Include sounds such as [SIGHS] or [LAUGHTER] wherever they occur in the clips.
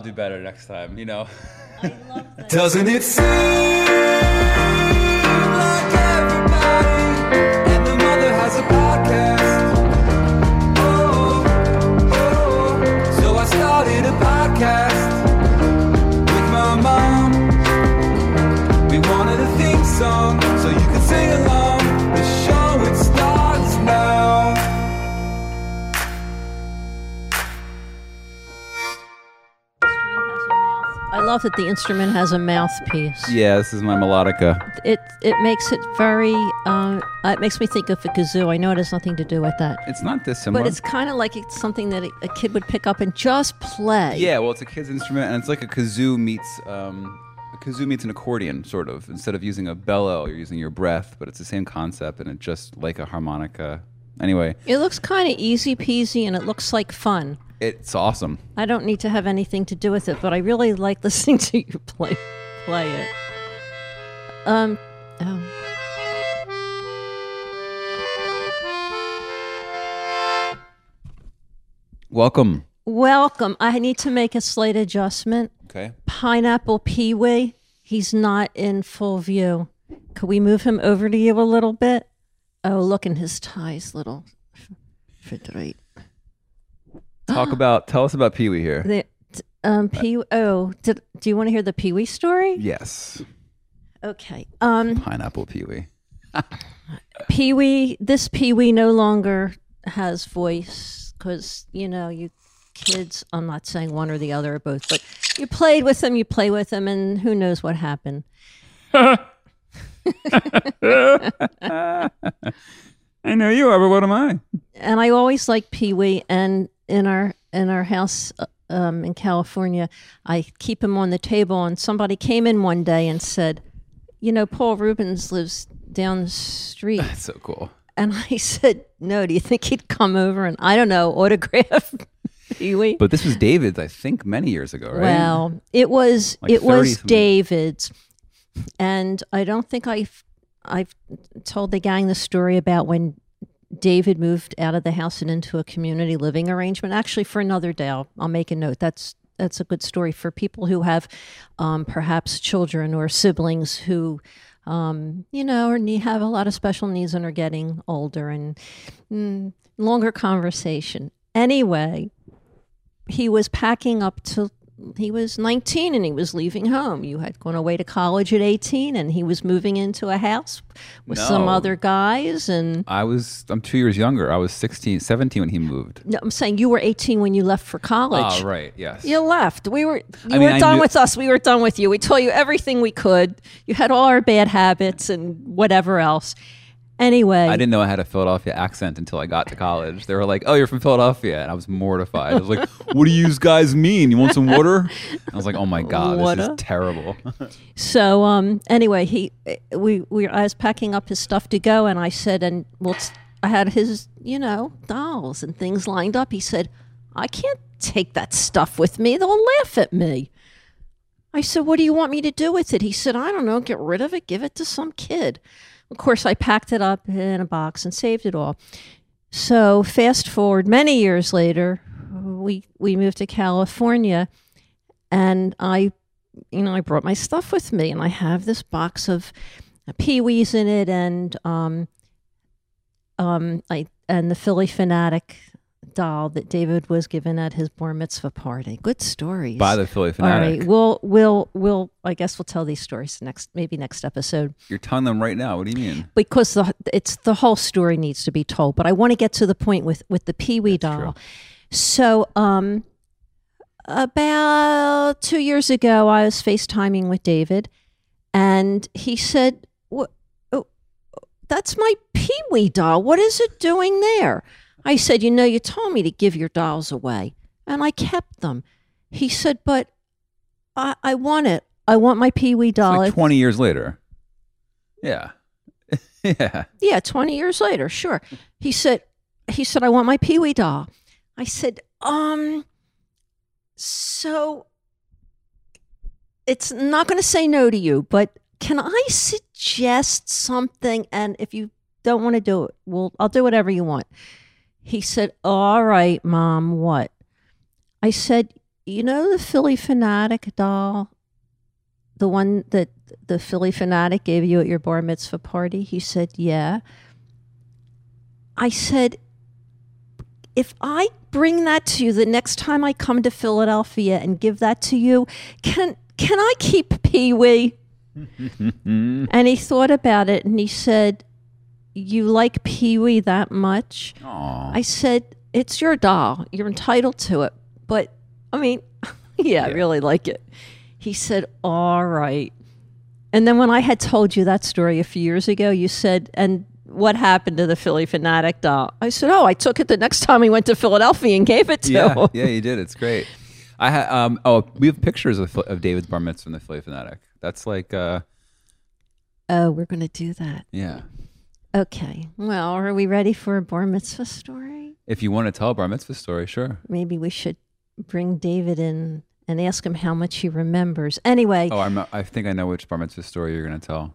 I'll do better next time. You know. [LAUGHS] Doesn't it seem That the instrument has a mouthpiece. Yeah, this is my melodica. It it makes it very. Uh, it makes me think of a kazoo. I know it has nothing to do with that, It's not dissimilar. but it's kind of like it's something that a, a kid would pick up and just play. Yeah, well, it's a kid's instrument, and it's like a kazoo meets um, a kazoo meets an accordion, sort of. Instead of using a bellow, you're using your breath, but it's the same concept, and it's just like a harmonica. Anyway, It looks kind of easy peasy, and it looks like fun. It's awesome. I don't need to have anything to do with it, but I really like [LAUGHS] listening to you play play it. Um. Oh. Welcome. Welcome. I need to make a slight adjustment. Okay. Pineapple Pee Wee, he's not in full view. Could we move him over to you a little bit? Oh, look in his ties, little refrigerate. Talk [GASPS] about. Tell us about Pee Wee here. The, um, Pee. Oh, did, do you want to hear the Pee Wee story? Yes. Okay. Um, Pineapple Pee Wee. [LAUGHS] Pee Wee. This Pee Wee no longer has voice because you know you kids. I'm not saying one or the other or both, but you played with them. You play with them, and who knows what happened. [LAUGHS] [LAUGHS] I know you are, but what am I? and I always like Pee Wee. And in our in our house uh, um, in California, I keep him on the table. And somebody came in one day and said, "You know, Paul Reubens lives down the street." That's so cool. And I [LAUGHS] said, "No. Do you think he'd come over and I don't know autograph [LAUGHS] Pee Wee?" But this was David's, I think, many years ago, right? Well, it was Like it was. David's, and I don't think I've I've told the gang the story about when David moved out of the house and into a community living arrangement. Actually, for another day, I'll, I'll make a note. That's that's a good story for people who have um, perhaps children or siblings who. Um, you know, or have a lot of special needs and are getting older and mm, longer conversation. Anyway, he was packing up to he was 19 and he was leaving home you had gone away to college at 18 and he was moving into a house with some other guys and I was, I'm two years younger. I was 16, 17 when he moved. no, i'm saying you were 18 when you left for college Oh, right. Yes. you left we were you I mean, were done knew- with us we were done with you we told you everything we could you had all our bad habits and whatever else anyway I didn't know I had a Philadelphia accent until I got to college. They were like, "Oh, you're from Philadelphia," and I was mortified. I was like, [LAUGHS] "What do you guys mean? You want some water?" I was like, "Oh my god, this is terrible." So um, anyway, he we we I was packing up his stuff to go, and I said, and well, t- I had his you know dolls and things lined up. He said, I can't take that stuff with me; they'll laugh at me. I said, What do you want me to do with it? He said, I don't know, get rid of it, give it to some kid. Of course, I packed it up in a box and saved it all. So fast forward many years later, we we moved to California, and I you know, I brought my stuff with me, and I have this box of Pee Wees in it, and um, um, I and the Phillie Phanatic doll that David was given at his bar mitzvah party. Good stories. By the Philly All fanatic. right, we'll we'll we'll. I guess we'll tell these stories next, maybe next episode, You're telling them right now. What do you mean? because the it's the whole story needs to be told. But I want to get to the point with with the Pee Wee doll. So, um, about two years ago, I was FaceTiming with David, and he said, "What? Oh, that's my Pee Wee doll. What is it doing there?" I said, "You know, you told me to give your dolls away, and I kept them." He said, "But I, I want it. I want my Pee Wee doll." like 20 years later. Yeah. [LAUGHS] yeah. Yeah, 20 years later, sure. He said he said I want my Pee Wee doll. I said, "Um so it's not going to say no to you, but can I suggest something and if you don't want to do it, well, I'll do whatever you want." He said, "All right, mom, what?" I said, you know the Phillie Phanatic doll, the one that the Phillie Phanatic gave you at your bar mitzvah party? He said, yeah. I said, if I bring that to you the next time I come to Philadelphia and give that to you, can can I keep Pee Wee? [LAUGHS] and he thought about it and he said, You like Pee Wee that much? Aw. I said, It's your doll. You're entitled to it. But I mean, [LAUGHS] yeah, I really like it. He said, All right. And then when I had told you that story a few years ago, you said, And what happened to the Phillie Phanatic doll? I said, Oh, I took it the next time we went to Philadelphia and gave it to yeah, him. yeah, you did. It's great. I ha- um oh we have pictures of, of David's bar mitzvah from the Phillie Phanatic. That's like uh Oh, we're going to do that. yeah. Okay. Well, are we ready for a bar mitzvah story? If you want to tell a bar mitzvah story, sure. Maybe we should bring David in and ask him how much he remembers. Anyway, Oh, I'm, I think I know which bar mitzvah story you're going to tell.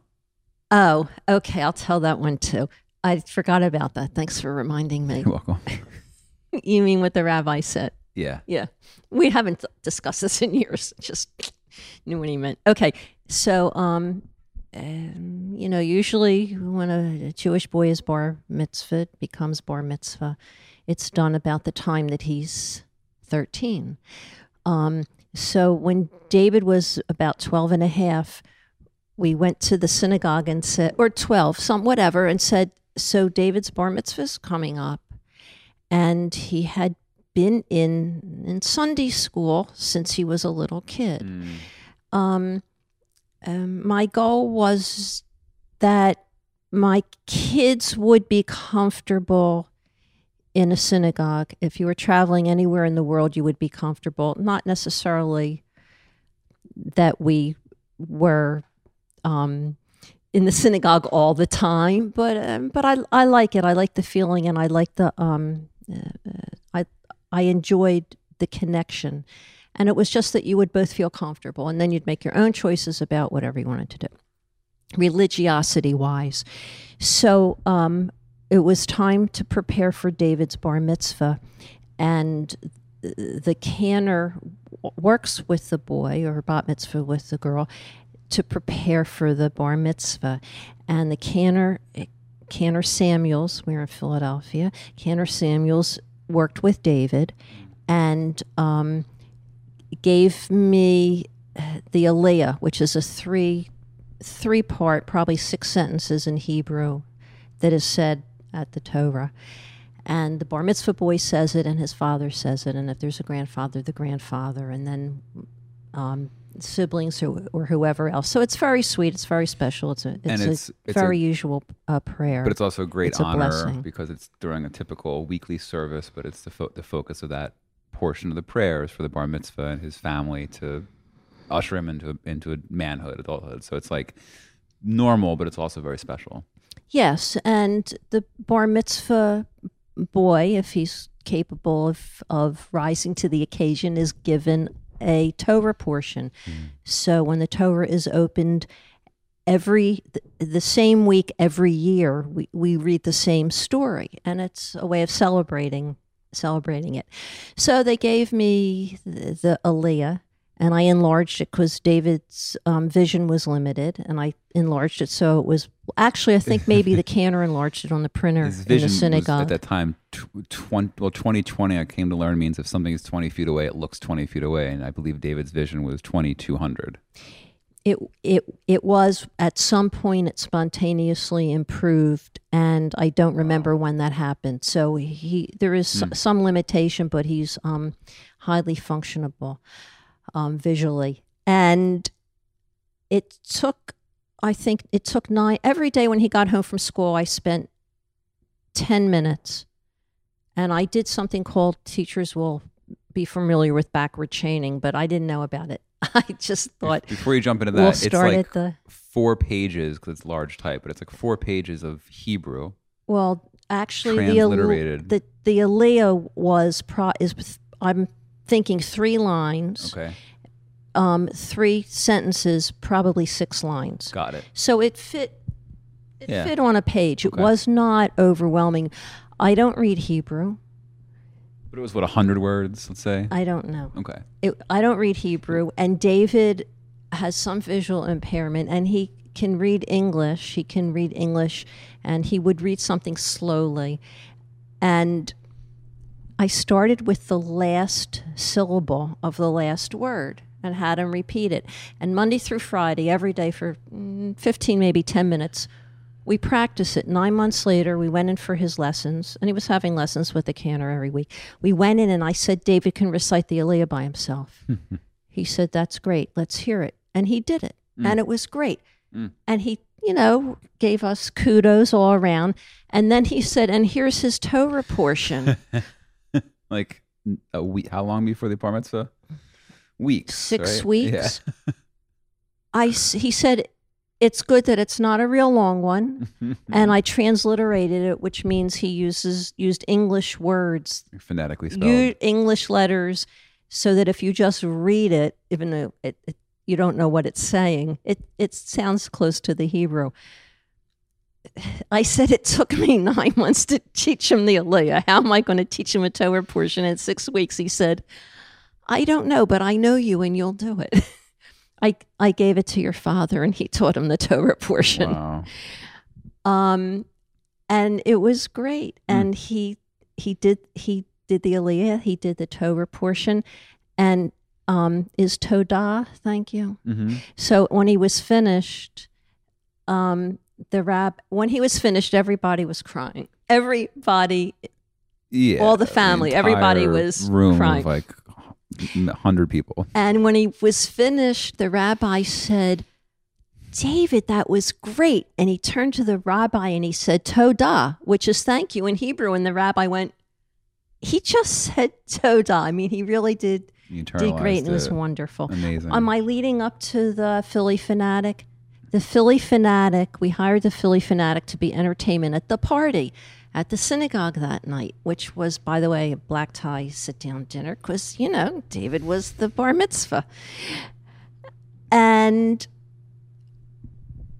oh, okay, I'll tell that one too. I forgot about that. Thanks for reminding me. You're welcome. [LAUGHS] [LAUGHS] you mean what the rabbi said? yeah. Yeah. We haven't discussed this in years. [LAUGHS] Just knew what he meant. Okay. So, um, um, you know, usually when a, a Jewish boy is bar mitzvah, becomes bar mitzvah, it's done about the time that he's 13. Um, so when David was about 12 and a half, we went to the synagogue and said, or 12, some whatever, and said, so David's bar mitzvah's coming up. And he had been in in Sunday school since he was a little kid. Mm. Um, um, my goal was that my kids would be comfortable in a synagogue. If you were traveling anywhere in the world, you would be comfortable. Not necessarily that we were um, in the [LAUGHS] synagogue all the time, but um, but I I like it. I like the feeling, and I like the um, uh, uh, I I enjoyed the connection. And it was just that you would both feel comfortable, and then you'd make your own choices about whatever you wanted to do, religiosity wise. So um, it was time to prepare for David's bar mitzvah, and the cantor works with the boy or bat mitzvah with the girl to prepare for the bar mitzvah, and the cantor. Cantor Samuels, we're in Philadelphia. Cantor Samuels worked with David, and um, gave me uh, the Aliyah, which is a three three part, probably six sentences in Hebrew that is said at the Torah. And the bar mitzvah boy says it, and his father says it, and if there's a grandfather, the grandfather, and then um, siblings or, or whoever else. So it's very sweet. It's very special. It's a it's, And a it's- it's very a- usual uh, prayer. But it's also a great It's a honor blessing. because it's during a typical weekly service, but it's the, fo- the focus of that portion of the prayers for the bar mitzvah and his family to usher him into into a manhood, adulthood. So it's like normal, but it's also very special. Yes, and the bar mitzvah boy, if he's capable of, of rising to the occasion, is given a Torah portion. Mm. So when the Torah is opened every the, the same week every year, we, we read the same story, and it's a way of celebrating celebrating it. So they gave me the, the Aliyah, and I enlarged it because David's um, vision was limited, and I enlarged it so it was actually I think maybe the [LAUGHS] cantor enlarged it on the printer His in the was synagogue. at that time, tw- twen- well, 2020, I came to learn means if something is 20 feet away, it looks 20 feet away. And I believe David's vision was 2200. It it it was at some point it spontaneously improved and i don't remember when that happened. So he there is s- some limitation but he's um highly functionable um visually. And it took i think it took nine every day when he got home from school i spent 10 minutes and i did something called teachers will be familiar with backward chaining but i didn't know about it [LAUGHS] i just thought Before you jump into that, we'll it's start like at the four pages because it's large type, but it's like four pages of Hebrew. well actually the the the Aliyah was pro is i'm thinking three lines Okay, um three sentences probably six lines got it. so it fit it Yeah. fit on a page it Okay. was not overwhelming i don't read hebrew But it was what a hundred words, let's say. I don't know. Okay. It, I don't read Hebrew, and David has some visual impairment, and he can read English. He can read English, and he would read something slowly. And I started with the last syllable of the last word and had him repeat it. And Monday through Friday, every day for mm, 15, maybe 10 minutes, we practice it. Nine months later, we went in for his lessons, and he was having lessons with the cantor every week. We went in, and I said, David can recite the Aliyah by himself. [LAUGHS] he said, That's great. Let's hear it. And he did it, mm. and it was great. Mm. And he, you know, gave us kudos all around. And then he said, And here's his Torah portion. [LAUGHS] Like a week. How long before the bar mitzvah? Weeks. Six right? weeks. [LAUGHS] I, he said, it's good that it's not a real long one, [LAUGHS] and I transliterated it, which means he uses used English words, Phonetically spelled. u- English letters, so that if you just read it, even though it, it, you don't know what it's saying, it it sounds close to the Hebrew. [SIGHS] I said it took me [LAUGHS] nine months to teach him the Aliyah. How am I going to teach him a Torah portion in six weeks? He said, I don't know, but I know you and you'll do it. [LAUGHS] I, I gave it to your father and he [LAUGHS] taught him the Torah portion. Wow. Um, and it was great. Hmm. And he he did he did the Aliyah, he did the Torah portion, and um, is Todah. Thank you. hmm So when he was finished, um, the rab when he was finished, everybody was crying. Everybody, Yeah. All the family, everybody was room crying. like hundred people. and when he was finished, the rabbi said. David, that was great. And he turned to the rabbi and he said, Todah, which is thank you in Hebrew. And the rabbi went, he just [LAUGHS] said Todah. I mean, he really did did great and it was wonderful. Amazing. Am I leading up to the Phillie Phanatic, the Phillie Phanatic, we hired the Phillie Phanatic to be entertainment at the party at the synagogue that night, which was, by the way, a black tie sit down dinner because, you know, David was the bar mitzvah. And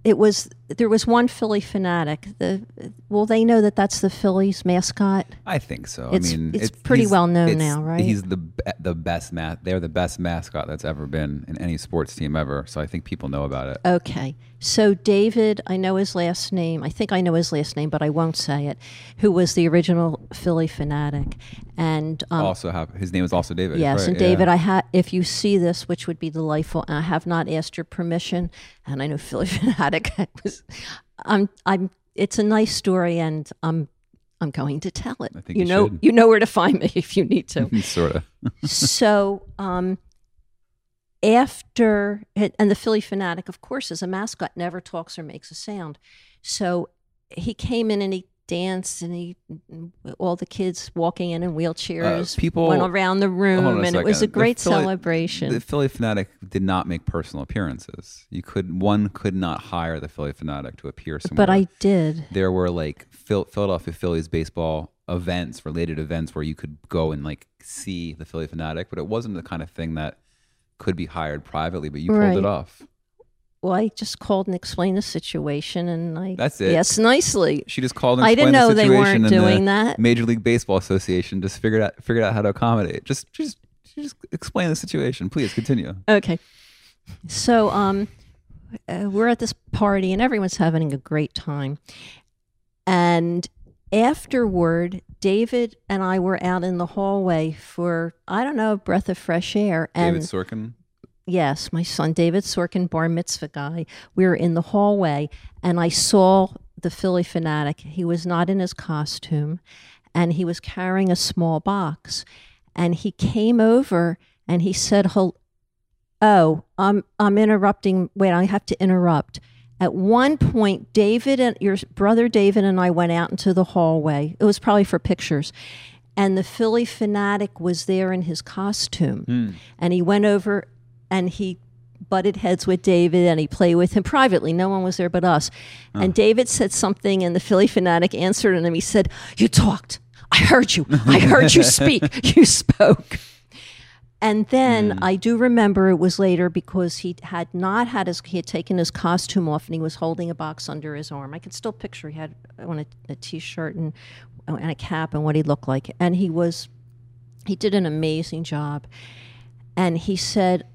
it was there was one Phillie Phanatic. The well, they know that that's the Phillies mascot. I think so. It's- I mean, it's pretty well known now, right? He's the the best ma- They're the best mascot that's ever been in any sports team ever. So I think people know about it. Okay. So David, I know his last name. I think I know his last name, but I won't say it. Who was the original Phillie Phanatic? And um, also, have his name is also David. yes, right, and yeah. David, I ha- if you see this, which would be delightful, I have not asked your permission, and I know Philly [LAUGHS] fanatic was. I'm. I'm. It's a nice story, and I'm. I'm going to tell it. I think you you know. should. You know where to find me [LAUGHS] if you need to. [LAUGHS] sort of. [LAUGHS] so um, after and the Phillie Phanatic, of course, as a mascot, never talks or makes a sound. So he came in and he danced, and he all the kids walking in in wheelchairs Uh, people- went around the room, and it was a second. The great Philly- celebration. The Phillie Phanatic did not make personal appearances. You could one could not hire the Phillie Phanatic to appear somewhere. but I did. there were like Phil- Philadelphia Phillies baseball events, related events where you could go and like see the Phillie Phanatic, but it wasn't the kind of thing that could be hired privately. But you pulled Right. it off. Well, I just called and explained the situation, and I That's it. Yes, nicely. She just called and I didn't know the they weren't doing the that. Major League Baseball Association just figured out figured out how to accommodate. Just just just explain the situation, please. Continue. Okay. So um, uh, we're at this party and everyone's having a great time. And afterward, David and I were out in the hallway for, I don't know, a breath of fresh air. And David Sorkin. Yes, my son, David Sorkin, bar mitzvah guy, we were in the hallway and I saw the Phillie Phanatic. He was not in his costume and he was carrying a small box. And he came over and he said, Oh, I'm, I'm interrupting. Wait, I have to interrupt. At one point, David and your brother David and I went out into the hallway. It was probably for pictures. And the Phillie Phanatic was there in his costume. Hmm. And he went over and he butted heads with David and he played with him privately. No one was there but us. And David said something, and the Phillie Phanatic answered him. He said, You talked. I heard you. I heard you [LAUGHS] speak. You spoke. And then hmm. I do remember it was later because he had not had his, he had taken his costume off and he was holding a box under his arm. I can still picture he had on a, a t shirt and, and a cap and what he looked like. And he was He did an amazing job. And he said,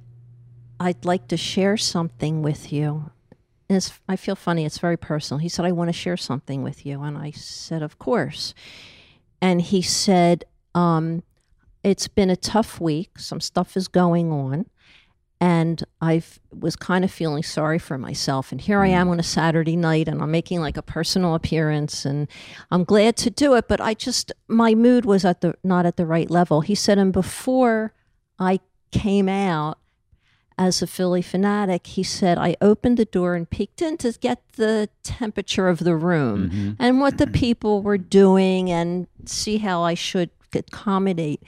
I'd like to share something with you. And it's, I feel funny, it's very personal. He said, I want to share something with you. And I said, Of course. And he said, um, It's been a tough week. Some stuff is going on. And I was kind of feeling sorry for myself. And here I am on a Saturday night, and I'm making like a personal appearance, and I'm glad to do it. But I just, my mood was at the not at the right level. He said, and before I came out, as a Phillie Phanatic, he said, I opened the door and peeked in to get the temperature of the room mm-hmm. and what the [CLEARS THROAT] people were doing and see how I should accommodate.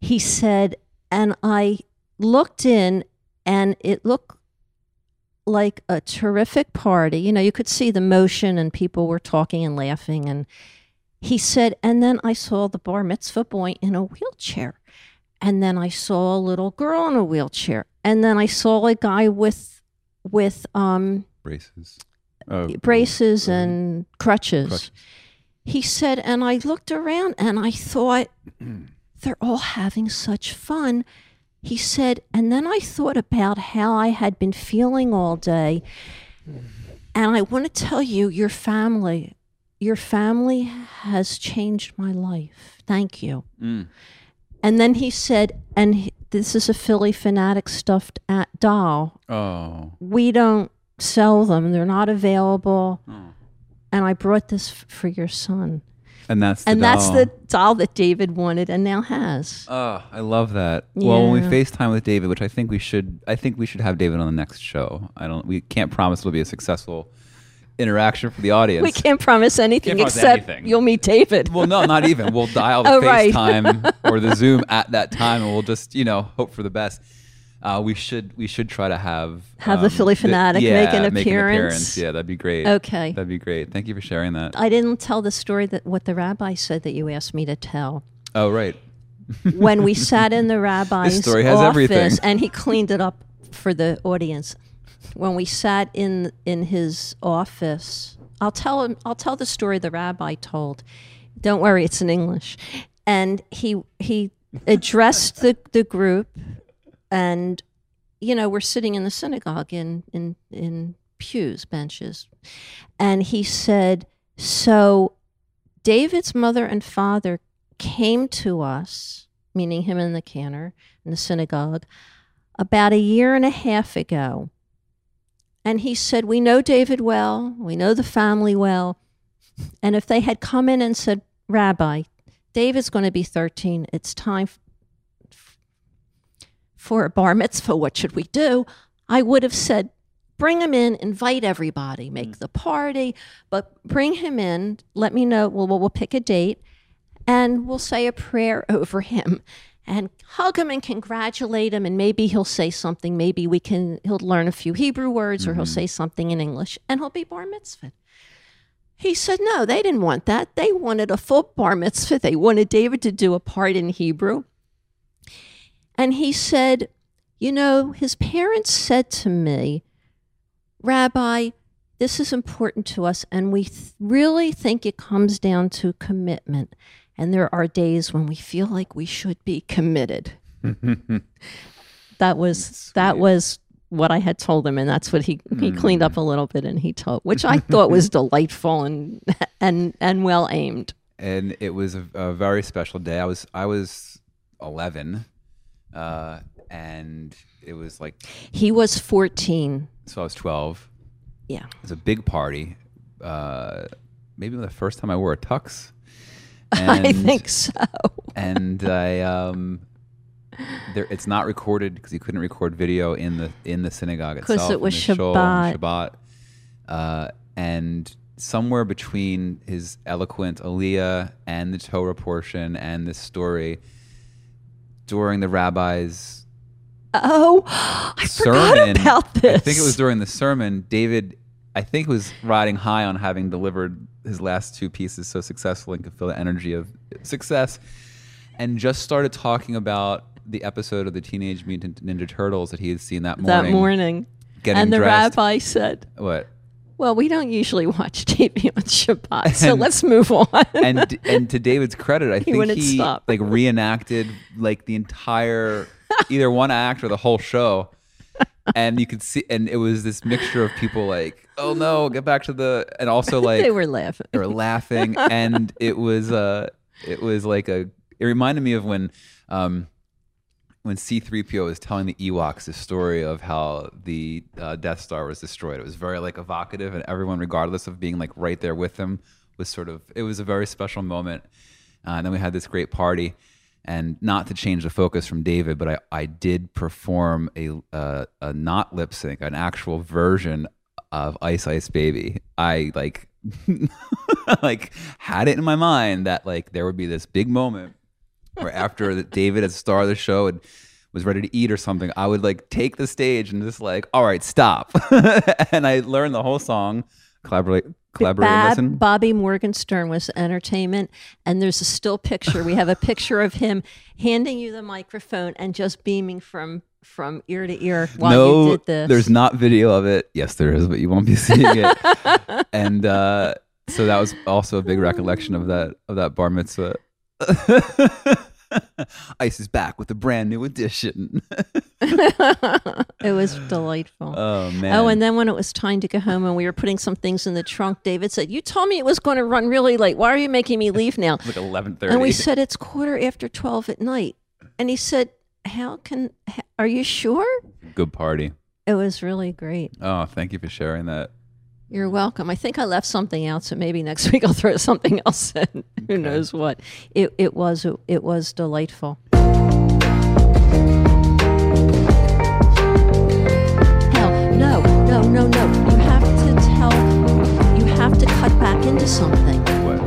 He said, and I looked in and it looked like a terrific party. You know, you could see the motion and people were talking and laughing. And he said, and then I saw the bar mitzvah boy in a wheelchair. And then I saw a little girl in a wheelchair. And then I saw a guy with with um, Braces. Oh, braces and crutches. crutches. He said, and I looked around and I thought, [CLEARS THROAT] they're all having such fun. He said, and then I thought about how I had been feeling all day. And I want to tell you, your family, your family has changed my life. Thank you. Mm. And then he said, and this is a Phillie Phanatic stuffed doll. Oh. We don't sell them, they're not available. Oh. And I brought this f- for your son. And that's the And that's doll. the doll that David wanted and now has. Oh, I love that. Well, when we Yeah. FaceTime with David, which I think we should, I think we should have David on the next show. I don't. We can't promise it'll be a successful interaction for the audience. We can't promise anything Can't promise except anything. you'll meet David. Well, no, not even. We'll [LAUGHS] dial the Oh, right. FaceTime or the [LAUGHS] Zoom at that time, and we'll just, you know, hope for the best. Uh, we should we should try to have Have the Phillie Phanatic yeah, make an appearance. Yeah, that'd be great. Okay. that'd be great. Thank you for sharing that. I didn't tell the story that what the rabbi said that you asked me to tell. Oh, right. When we [LAUGHS] sat in the rabbi's story has office, everything. and he cleaned it up for the audience. When we sat in in his office, I'll tell him. I'll tell the story the rabbi told. Don't worry, it's in English. And he he addressed the the group, and you know we're sitting in the synagogue in in in pews benches, and he said, "So David's mother and father came to us, meaning him and the cantor in the synagogue, about a year and a half ago. And he said, We know David well, we know the family well. And if they had come in and said, Rabbi, David's going to be 13, it's time for a bar mitzvah, what should we do? I would have said, Bring him in, invite everybody, make mm. the party, but bring him in, let me know. We'll, we'll, we'll pick a date and we'll say a prayer [LAUGHS] over him and hug him and congratulate him and maybe he'll say something. Maybe we can he'll learn a few hebrew words or he'll mm-hmm. say something in english and he'll be bar mitzvah he said no they didn't want that. They wanted a full bar mitzvah. They wanted david to do a part in hebrew. And he said you know his parents said to me rabbi this is important to us and we th- really think it comes down to commitment and there are days when we feel like we should be committed that was that was what i had told him and that's what he he cleaned up a little bit and he told which i thought was [LAUGHS] delightful and and and well aimed and it was a, a very special day. I was I was eleven, uh, and it was like he was 14 so I was twelve. yeah It was a big party. Uh, maybe the first time I wore a tux. [LAUGHS] i think so and I um, there it's not recorded because he couldn't record video in the in the synagogue itself. Because it was Shabbat. Shabbat, uh, and somewhere between his eloquent Aliyah and the Torah portion and this story, during the rabbi's oh [GASPS] i sermon, forgot about this I think it was during the sermon. David, I think, was riding high on having delivered his last two pieces so successfully and could feel the energy of success, and just started talking about the episode of the Teenage Mutant Ninja Turtles that he had seen that morning. that morning Getting and the dressed. rabbi said What? Well, we don't usually watch [LAUGHS] TV on Shabbat, so let's move on. and and to David's credit, I [LAUGHS] think he stop. like reenacted like the entire [LAUGHS] either one act or the whole show. And you could see, and it was this mixture of people like, "Oh no, get back to the," and also [LAUGHS] like they were laughing. they were laughing, [LAUGHS] and it was uh, it was like a. It reminded me of when, um, when C-3PO was telling the Ewoks the story of how the uh, Death Star was destroyed. It was very like evocative, and everyone, regardless of being like right there with him, was sort of. It was a very special moment. Uh, and then we had this great party, and not to change the focus from David, but I I did perform a uh, a not lip sync, an actual version of Ice Ice Baby. I like [LAUGHS] like had it in my mind that like there would be this big moment where after David as star of the show and was ready to eat or something, I would like take the stage and just like, all right, stop. [LAUGHS] and I learned the whole song, collaborate, collaborate, Bab- listen. Bobby Morgenstern was entertainment, and there's a still picture. We have a picture of him handing you the microphone and just beaming from from ear to ear while no, you did this. there's not video of it. Yes, there is, but you won't be [LAUGHS] seeing it. [LAUGHS] and uh, so that was also a big recollection of that of that bar mitzvah. [LAUGHS] Ice is back with a brand new edition. [LAUGHS] it was delightful. oh man! Oh, and then when it was time to go home and we were putting some things in the trunk, David said, "You told me it was going to run really late. Why are you making me leave now?" It's like eleven thirty. And we said it's quarter after twelve at night. And he said, "How can? h- Are you sure?" Good party. It was really great. Oh, thank you for sharing that. You're welcome. I think I left something out, so maybe next [LAUGHS] week I'll throw something else in. Who knows what? It it was it was delightful. No, no. You have to tell. You have to cut back into something. What?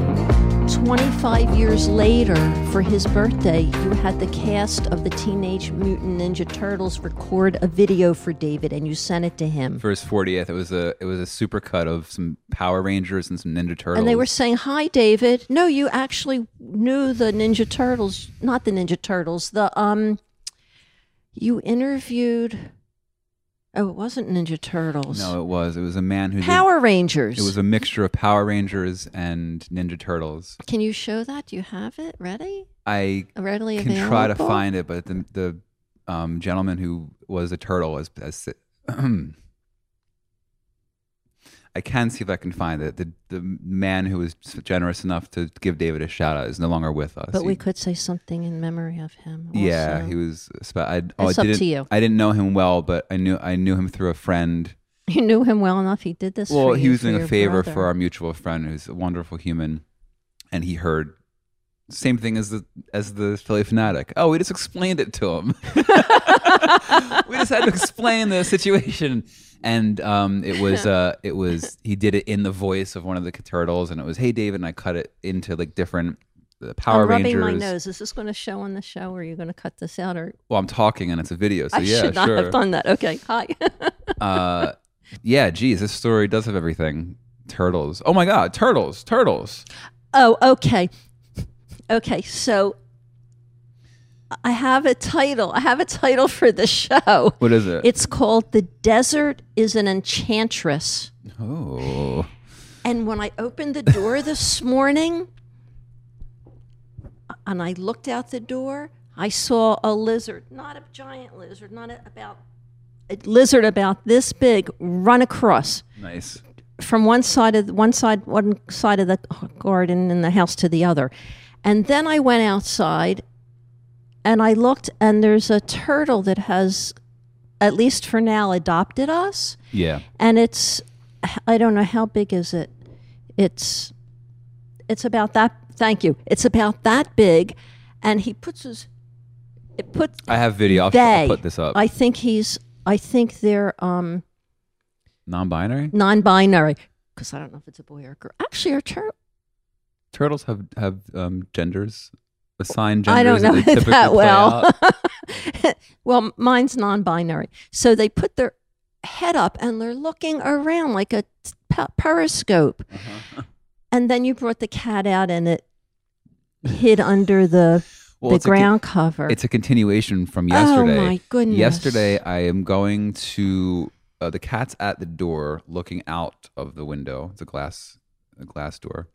25 years later, for his birthday, you had the cast of the Teenage Mutant Ninja Turtles record a video for David, and you sent it to him. For his fortieth, it was a it was a super cut of some Power Rangers and some Ninja Turtles. And they were saying, "Hi, David." No, you actually knew the Ninja Turtles, not the Ninja Turtles. The um, you interviewed. Oh, it wasn't Ninja Turtles. No, it was. It was a man who did- Power Rangers. It was a mixture of Power Rangers and Ninja Turtles. Can you show that? Do you have it ready? I Readily can available. try to find it, but the the um, gentleman who was a turtle as, as [CLEARS THROAT] I can see if I can find it. The the man who was generous enough to give David a shout out is no longer with us. But we could say something in memory of him. yeah, he was. I, oh, It's I up to didn't, you. I didn't know him well, but I knew I knew him through a friend. [LAUGHS] You knew him well enough. He did this. Well, he you, was doing a favor brother. for our mutual friend, who's a wonderful human, and he heard same thing as the as the Phillie Phanatic. Oh, we just explained it to him. [LAUGHS] [LAUGHS] we just had to explain the situation, and um, it was uh, it was he did it in the voice of one of the turtles, and it was Hey David, and I cut it into like different uh, Power I'm rubbing Rangers. my nose. Is this going to show on the show, or are you going to cut this out? Or Well, I'm talking, and it's a video, so I yeah, should not sure. have done that. Okay, hi. uh, yeah, geez, this story does have everything. Turtles. Oh my God, turtles, turtles. oh, okay, okay. So I have a title. I have a title for the show. What is it? It's called "The Desert Is an Enchantress." oh, And when I opened the door [LAUGHS] this morning and I looked out the door, I saw a lizard, not a giant lizard, not a, about a lizard about this big run across nice. from one side of one side one side of the garden in the house to the other. And then I went outside and I looked and there's a turtle that has at least for now adopted us Yeah. and it's I don't know how big is it. It's it's about that. Thank you. It's about that big, and he puts his it puts I have video. I'll, they. I'll put this up. I think he's. I think they're um, Non-binary non-binary because I don't know if it's a boy or a girl. Actually, are tur- turtles have have um, genders, assigned genders. I don't know typically [LAUGHS] that well. [LAUGHS] well, mine's non-binary, so they put their head up and they're looking around like a pe- periscope. Uh-huh. [LAUGHS] And then you brought the cat out and it hid under the Well, the it's a con- ground cover. it's a continuation from yesterday. Oh my goodness! Yesterday, I am going to uh, the cat's at the door, looking out of the window. It's a glass, a glass door,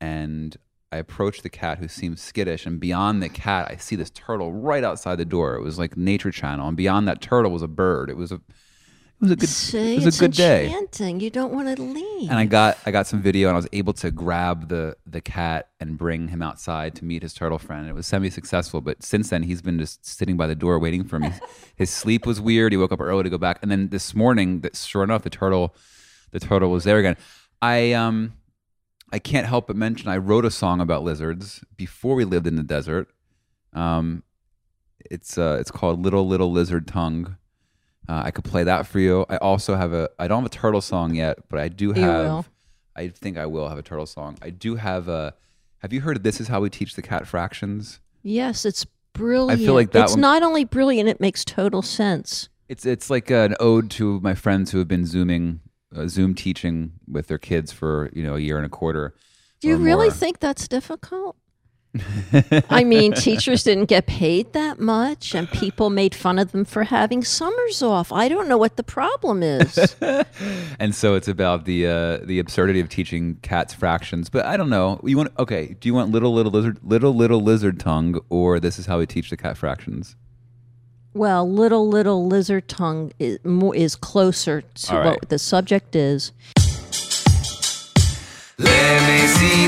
and I approach the cat, who seems skittish. And beyond the cat, I see this turtle right outside the door. It was like Nature Channel, and beyond that turtle was a bird. It was a, it was a good, See, it was a good day. enchanting. You don't want to leave. And I got I got some video, and I was able to grab the the cat and bring him outside to meet his turtle friend. It was semi successful, but since then he's been just sitting by the door waiting for me. [LAUGHS] his sleep was weird. He woke up early to go back, and then this morning, that sure enough, the turtle the turtle was there again. I um I can't help but mention I wrote a song about lizards before we lived in the desert. Um, it's uh, it's called Little Little Lizard Tongue. Uh, I could play that for you. I also have a. I don't have a turtle song yet, but I do have. I think I will have a turtle song. I do have a. Have you heard of "This Is How We Teach the Cat Fractions"? yes, it's brilliant. like that It's one- not only brilliant; it makes total sense. It's it's like an ode to my friends who have been zooming, uh, Zoom teaching with their kids for you know a year and a quarter. Do you really more. think that's difficult? [LAUGHS] I mean, teachers didn't get paid that much, and people made fun of them for having summers off. I don't know what the problem is. [LAUGHS] and so it's about the uh, the absurdity of teaching cats fractions. But I don't know. You want okay? Do you want little little lizard little little lizard tongue or this is how we teach the cat fractions? Well, little little lizard tongue is more is closer to All right. what the subject is. Let me see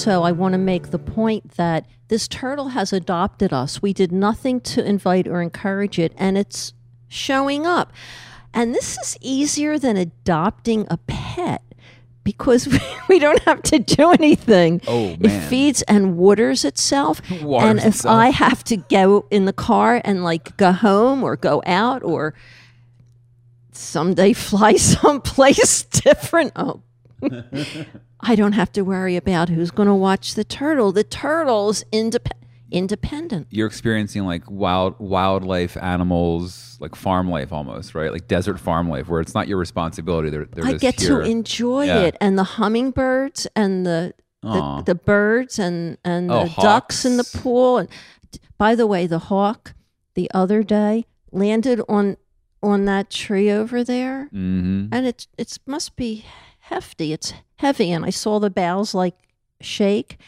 also, I want to make the point that this turtle has adopted us. We did nothing to invite or encourage it, and it's showing up. And this is easier than adopting a pet because [LAUGHS] we don't have to do anything. Oh, It feeds and waters itself. [LAUGHS] Waters and if itself. I have to go in the car and like go home or go out or someday fly [LAUGHS] someplace different, oh, I don't have to worry about who's going to watch the turtle. The turtle's indep- independent. You're experiencing like wild wildlife animals, like farm life almost, right? Like desert farm life, where it's not your responsibility. They're, they're I get here. to enjoy Yeah. it, and the hummingbirds and the the, the birds and and Oh, the ducks in the pool. And by the way, the hawk the other day landed on on that tree over there, Mhm. and it it must be hefty. It's heavy, and I saw the boughs like shake,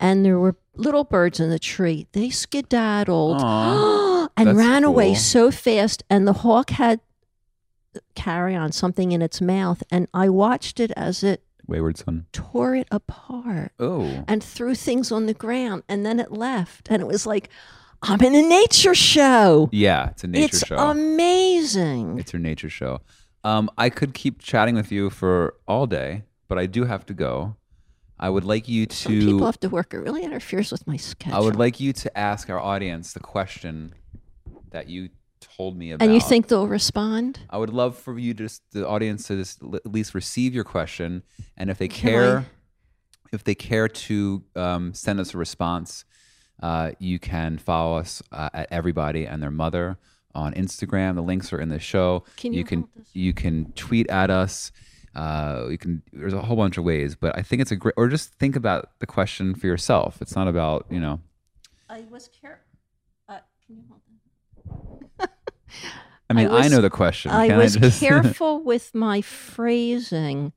and there were little birds in the tree. They skedaddled [GASPS] and That's ran away so fast, and the hawk had carry on something in its mouth, and I watched it as it Wayward son. tore it apart Oh, and threw things on the ground, and then it left, and it was like. I'm in a nature show. yeah, it's a nature it's show. amazing. It's your nature show. Um, I could keep chatting with you for all day, but I do have to go. I would like you Some people to. have to work. It really interferes with my schedule. I would like you to ask our audience the question that you told me about. and you think they'll respond? I would love for you to just the audience to just l- at least receive your question, and if they Can care, I- if they care to um, send us a response, uh, you can follow us uh, at everybody and their mother on Instagram. The links are in the show. Can you can hold this? you can tweet at us. Uh, you can. There's a whole bunch of ways, but I think it's a great. Or just think about the question for yourself. It's not about you know. I was care. Uh, can you hold? [LAUGHS] I mean, I, was- know the question. I Can was just [LAUGHS] careful with my phrasing.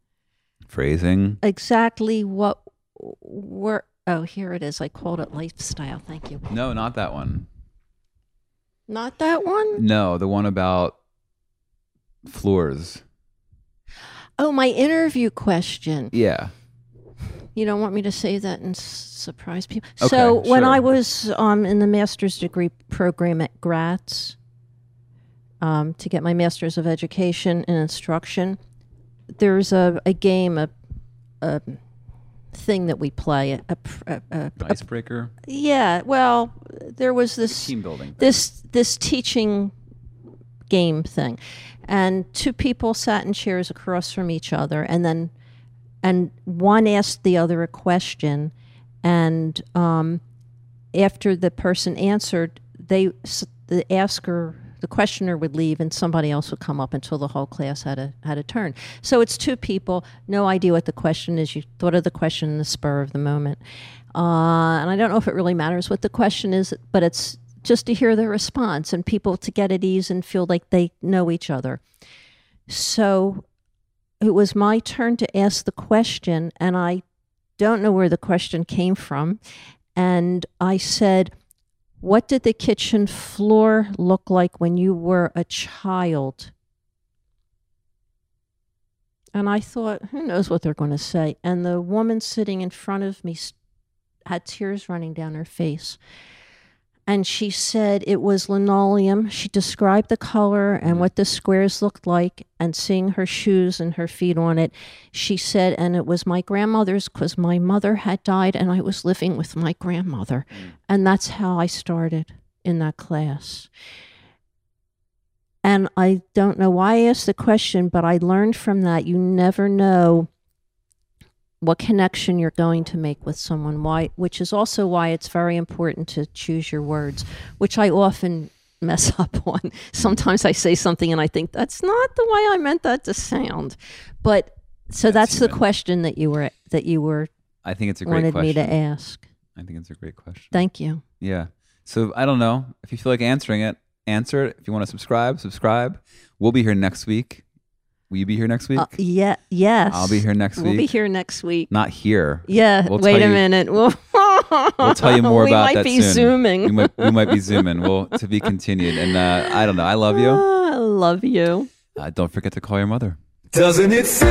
phrasing. Exactly what were. Oh, here it is. I called it lifestyle. Thank you. No, not that one. Not that one. No, the one about floors. Oh, my interview question. Yeah. You don't want me to say that and surprise people. Okay, so when sure. I was um, in the master's degree program at Gratz um, to get my master's of education in instruction, there's a, a game, a, a thing that we play. A, a, a, a, Icebreaker, yeah. Well, there was this team building. this this teaching game thing and two people sat in chairs across from each other and then and one asked the other a question and um, after the person answered they the asker the questioner would leave and somebody else would come up until the whole class had a had a turn. So it's two people no idea what the question is. You thought of the question in the spur of the moment? Uh, and i don't know if it really matters what the question is but it's just to hear their response and people to get at ease and feel like they know each other. So it was my turn to ask the question and i don't know where the question came from. And i said what did the kitchen floor look like when you were a child? And I thought, who knows what they're going to say? And the woman sitting in front of me had tears running down her face. And she said it was linoleum. She described the color and mm. what the squares looked like, and seeing her shoes and her feet on it. She said, and it was my grandmother's because my mother had died and I was living with my grandmother. Mm. And that's how I started in that class. And I don't know why I asked the question, but I learned from that you never know what connection you're going to make with someone why which is also why it's very important to choose your words which i often mess [LAUGHS] up on sometimes i say something and i think that's not the way i meant that to sound but so That's that's, the question that you were that you were I think it's a great wanted me question. to ask I think it's a great question. thank you Yeah. So I don't know if you feel like answering it, answer it. If you want to subscribe, subscribe. We'll be here next week. Will you be here next week? uh, yeah yes I'll be here next week. we'll be here next week Not here. yeah We'll wait a you- minute [LAUGHS] we'll, We'll tell you more about it. we about might that be soon. zooming We might we might be [LAUGHS] zooming. Well, to be continued. And uh, I don't know. I love you. I love you Uh, don't forget to call your mother. Doesn't it seem